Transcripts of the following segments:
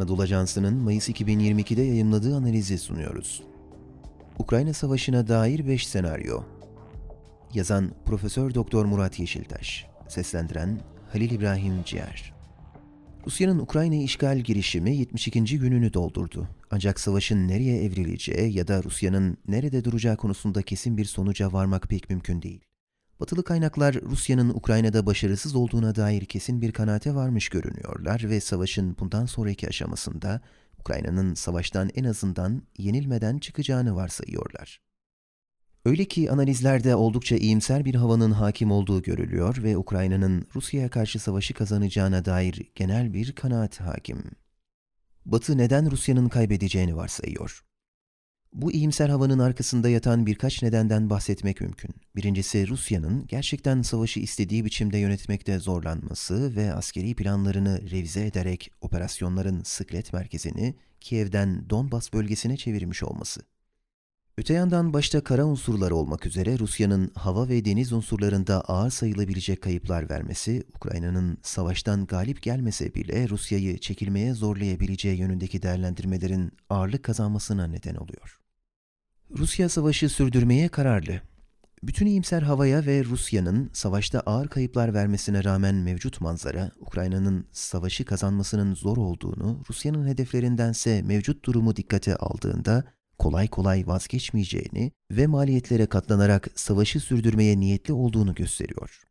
Anadolu Ajansı'nın Mayıs 2022'de yayımladığı analizi sunuyoruz. Ukrayna Savaşı'na dair 5 senaryo. Yazan Profesör Doktor Murat Yeşiltaş, seslendiren Halil İbrahim Ciğer. Rusya'nın Ukrayna işgal girişimi 72. gününü doldurdu. Ancak savaşın nereye evrileceği ya da Rusya'nın nerede duracağı konusunda kesin bir sonuca varmak pek mümkün değil. Batılı kaynaklar Rusya'nın Ukrayna'da başarısız olduğuna dair kesin bir kanaate varmış görünüyorlar ve savaşın bundan sonraki aşamasında Ukrayna'nın savaştan en azından yenilmeden çıkacağını varsayıyorlar. Öyle ki analizlerde oldukça iyimser bir havanın hakim olduğu görülüyor ve Ukrayna'nın Rusya'ya karşı savaşı kazanacağına dair genel bir kanaat hakim. Batı neden Rusya'nın kaybedeceğini varsayıyor. Bu iyimser havanın arkasında yatan birkaç nedenden bahsetmek mümkün. Birincisi Rusya'nın gerçekten savaşı istediği biçimde yönetmekte zorlanması ve askeri planlarını revize ederek operasyonların sıklet merkezini Kiev'den Donbas bölgesine çevirmiş olması. Öte yandan başta kara unsurları olmak üzere Rusya'nın hava ve deniz unsurlarında ağır sayılabilecek kayıplar vermesi, Ukrayna'nın savaştan galip gelmese bile Rusya'yı çekilmeye zorlayabileceği yönündeki değerlendirmelerin ağırlık kazanmasına neden oluyor. Rusya savaşı sürdürmeye kararlı. Bütün iyimser havaya ve Rusya'nın savaşta ağır kayıplar vermesine rağmen mevcut manzara, Ukrayna'nın savaşı kazanmasının zor olduğunu, Rusya'nın hedeflerindense mevcut durumu dikkate aldığında kolay kolay vazgeçmeyeceğini ve maliyetlere katlanarak savaşı sürdürmeye niyetli olduğunu gösteriyor.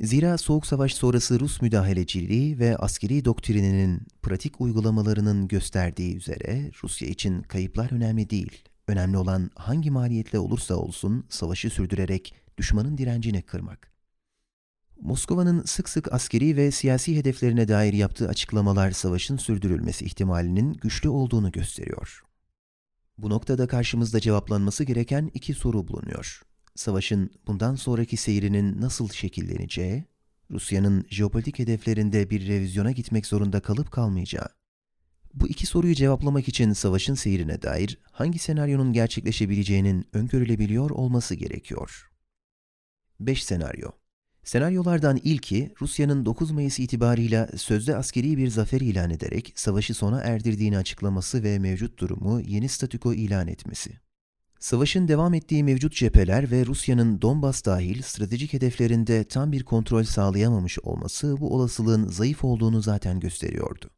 Zira Soğuk Savaş sonrası Rus müdahaleciliği ve askeri doktrininin pratik uygulamalarının gösterdiği üzere Rusya için kayıplar önemli değil. Önemli olan hangi maliyetle olursa olsun savaşı sürdürerek düşmanın direncini kırmak. Moskova'nın sık sık askeri ve siyasi hedeflerine dair yaptığı açıklamalar savaşın sürdürülmesi ihtimalinin güçlü olduğunu gösteriyor. Bu noktada karşımızda cevaplanması gereken iki soru bulunuyor. Savaşın bundan sonraki seyrinin nasıl şekilleneceği, Rusya'nın jeopolitik hedeflerinde bir revizyona gitmek zorunda kalıp kalmayacağı. Bu iki soruyu cevaplamak için savaşın seyrine dair hangi senaryonun gerçekleşebileceğinin öngörülebiliyor olması gerekiyor. 5 senaryo Senaryolardan ilki Rusya'nın 9 Mayıs itibarıyla sözde askeri bir zafer ilan ederek savaşı sona erdirdiğini açıklaması ve mevcut durumu yeni statüko ilan etmesi. Savaşın devam ettiği mevcut cepheler ve Rusya'nın Donbas dahil stratejik hedeflerinde tam bir kontrol sağlayamamış olması bu olasılığın zayıf olduğunu zaten gösteriyordu.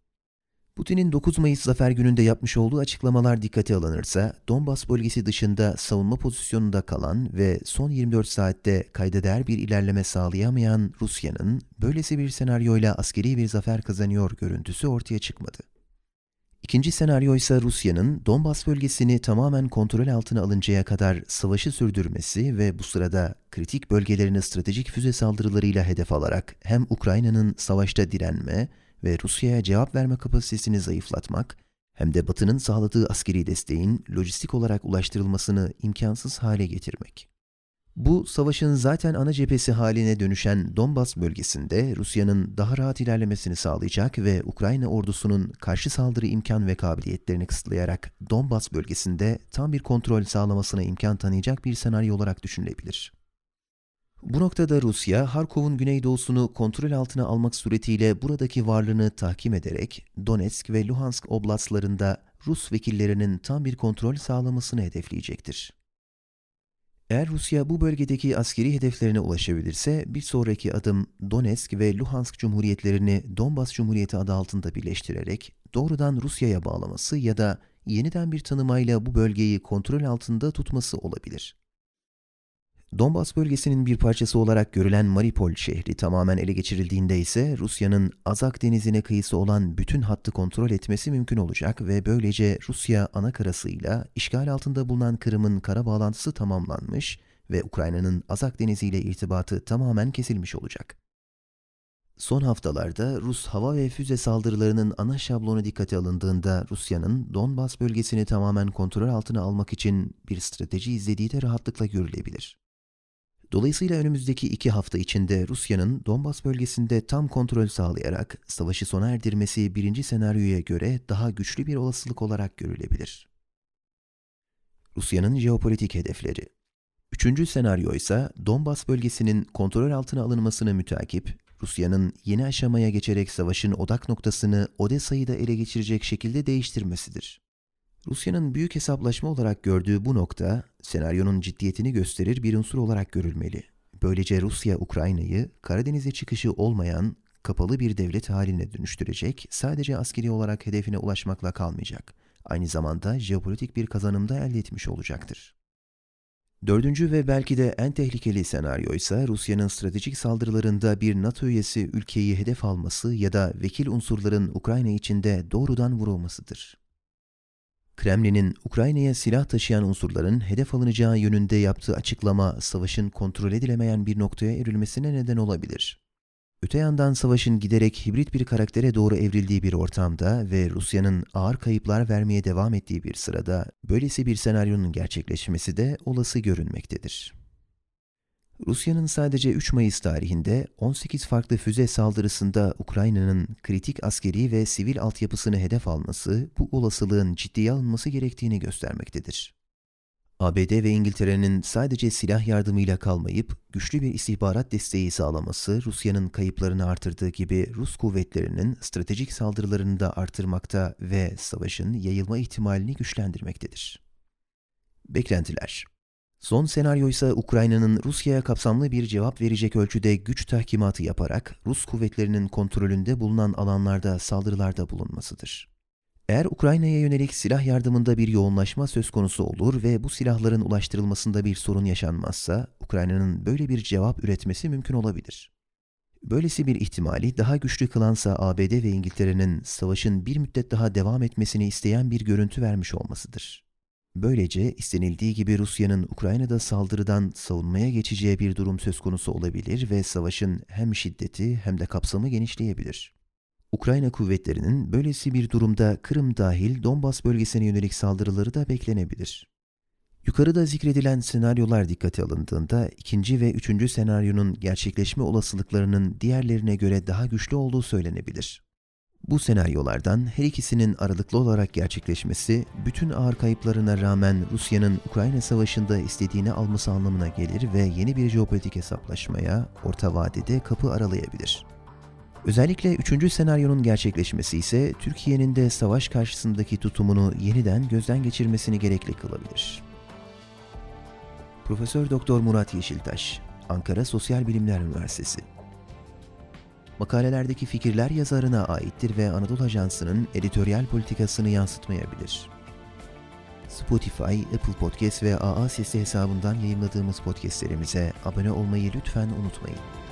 Putin'in 9 Mayıs zafer gününde yapmış olduğu açıklamalar dikkate alınırsa, Donbas bölgesi dışında savunma pozisyonunda kalan ve son 24 saatte kayda değer bir ilerleme sağlayamayan Rusya'nın böylesi bir senaryoyla askeri bir zafer kazanıyor görüntüsü ortaya çıkmadı. İkinci senaryo ise Rusya'nın Donbas bölgesini tamamen kontrol altına alıncaya kadar savaşı sürdürmesi ve bu sırada kritik bölgelerini stratejik füze saldırılarıyla hedef alarak hem Ukrayna'nın savaşta direnme ve Rusya'ya cevap verme kapasitesini zayıflatmak, hem de Batı'nın sağladığı askeri desteğin lojistik olarak ulaştırılmasını imkansız hale getirmek. Bu, savaşın zaten ana cephesi haline dönüşen Donbas bölgesinde Rusya'nın daha rahat ilerlemesini sağlayacak ve Ukrayna ordusunun karşı saldırı imkan ve kabiliyetlerini kısıtlayarak Donbas bölgesinde tam bir kontrol sağlamasına imkan tanıyacak bir senaryo olarak düşünülebilir. Bu noktada Rusya, Harkov'un güneydoğusunu kontrol altına almak suretiyle buradaki varlığını tahkim ederek Donetsk ve Luhansk oblastlarında Rus vekillerinin tam bir kontrol sağlamasını hedefleyecektir. Eğer Rusya bu bölgedeki askeri hedeflerine ulaşabilirse bir sonraki adım Donetsk ve Luhansk cumhuriyetlerini Donbas Cumhuriyeti adı altında birleştirerek doğrudan Rusya'ya bağlaması ya da yeniden bir tanımayla bu bölgeyi kontrol altında tutması olabilir. Donbas bölgesinin bir parçası olarak görülen Maripol şehri tamamen ele geçirildiğinde ise Rusya'nın Azak denizine kıyısı olan bütün hattı kontrol etmesi mümkün olacak ve böylece Rusya ana karasıyla işgal altında bulunan Kırım'ın kara bağlantısı tamamlanmış ve Ukrayna'nın Azak denizi ile irtibatı tamamen kesilmiş olacak. Son haftalarda Rus hava ve füze saldırılarının ana şablonu dikkate alındığında Rusya'nın Donbas bölgesini tamamen kontrol altına almak için bir strateji izlediği de rahatlıkla görülebilir. Dolayısıyla önümüzdeki iki hafta içinde Rusya'nın Donbas bölgesinde tam kontrol sağlayarak savaşı sona erdirmesi birinci senaryoya göre daha güçlü bir olasılık olarak görülebilir. Rusya'nın jeopolitik hedefleri Üçüncü senaryo ise Donbas bölgesinin kontrol altına alınmasını mütakip, Rusya'nın yeni aşamaya geçerek savaşın odak noktasını Odessa'yı da ele geçirecek şekilde değiştirmesidir. Rusya'nın büyük hesaplaşma olarak gördüğü bu nokta, senaryonun ciddiyetini gösterir bir unsur olarak görülmeli. Böylece Rusya, Ukrayna'yı Karadeniz'e çıkışı olmayan kapalı bir devlet haline dönüştürecek, sadece askeri olarak hedefine ulaşmakla kalmayacak. Aynı zamanda jeopolitik bir kazanım da elde etmiş olacaktır. Dördüncü ve belki de en tehlikeli senaryo ise Rusya'nın stratejik saldırılarında bir NATO üyesi ülkeyi hedef alması ya da vekil unsurların Ukrayna içinde doğrudan vurulmasıdır. Kremlin'in Ukrayna'ya silah taşıyan unsurların hedef alınacağı yönünde yaptığı açıklama savaşın kontrol edilemeyen bir noktaya evrilmesine neden olabilir. Öte yandan savaşın giderek hibrit bir karaktere doğru evrildiği bir ortamda ve Rusya'nın ağır kayıplar vermeye devam ettiği bir sırada böylesi bir senaryonun gerçekleşmesi de olası görünmektedir. Rusya'nın sadece 3 Mayıs tarihinde 18 farklı füze saldırısında Ukrayna'nın kritik askeri ve sivil altyapısını hedef alması bu olasılığın ciddiye alınması gerektiğini göstermektedir. ABD ve İngiltere'nin sadece silah yardımıyla kalmayıp güçlü bir istihbarat desteği sağlaması Rusya'nın kayıplarını artırdığı gibi Rus kuvvetlerinin stratejik saldırılarını da artırmakta ve savaşın yayılma ihtimalini güçlendirmektedir. Beklentiler Son senaryo ise Ukrayna'nın Rusya'ya kapsamlı bir cevap verecek ölçüde güç tahkimatı yaparak Rus kuvvetlerinin kontrolünde bulunan alanlarda saldırılarda bulunmasıdır. Eğer Ukrayna'ya yönelik silah yardımında bir yoğunlaşma söz konusu olur ve bu silahların ulaştırılmasında bir sorun yaşanmazsa, Ukrayna'nın böyle bir cevap üretmesi mümkün olabilir. Böylesi bir ihtimali daha güçlü kılansa ABD ve İngiltere'nin savaşın bir müddet daha devam etmesini isteyen bir görüntü vermiş olmasıdır. Böylece istenildiği gibi Rusya'nın Ukrayna'da saldırıdan savunmaya geçeceği bir durum söz konusu olabilir ve savaşın hem şiddeti hem de kapsamı genişleyebilir. Ukrayna kuvvetlerinin böylesi bir durumda Kırım dahil Donbas bölgesine yönelik saldırıları da beklenebilir. Yukarıda zikredilen senaryolar dikkate alındığında ikinci ve üçüncü senaryonun gerçekleşme olasılıklarının diğerlerine göre daha güçlü olduğu söylenebilir. Bu senaryolardan her ikisinin aralıklı olarak gerçekleşmesi, bütün ağır kayıplarına rağmen Rusya'nın Ukrayna Savaşı'nda istediğini alması anlamına gelir ve yeni bir jeopolitik hesaplaşmaya orta vadede kapı aralayabilir. Özellikle üçüncü senaryonun gerçekleşmesi ise Türkiye'nin de savaş karşısındaki tutumunu yeniden gözden geçirmesini gerekli kılabilir. Profesör Doktor Murat Yeşiltaş, Ankara Sosyal Bilimler Üniversitesi Makalelerdeki fikirler yazarına aittir ve Anadolu Ajansı'nın editoryal politikasını yansıtmayabilir. Spotify, Apple Podcast ve AA Sesi hesabından yayınladığımız podcastlerimize abone olmayı lütfen unutmayın.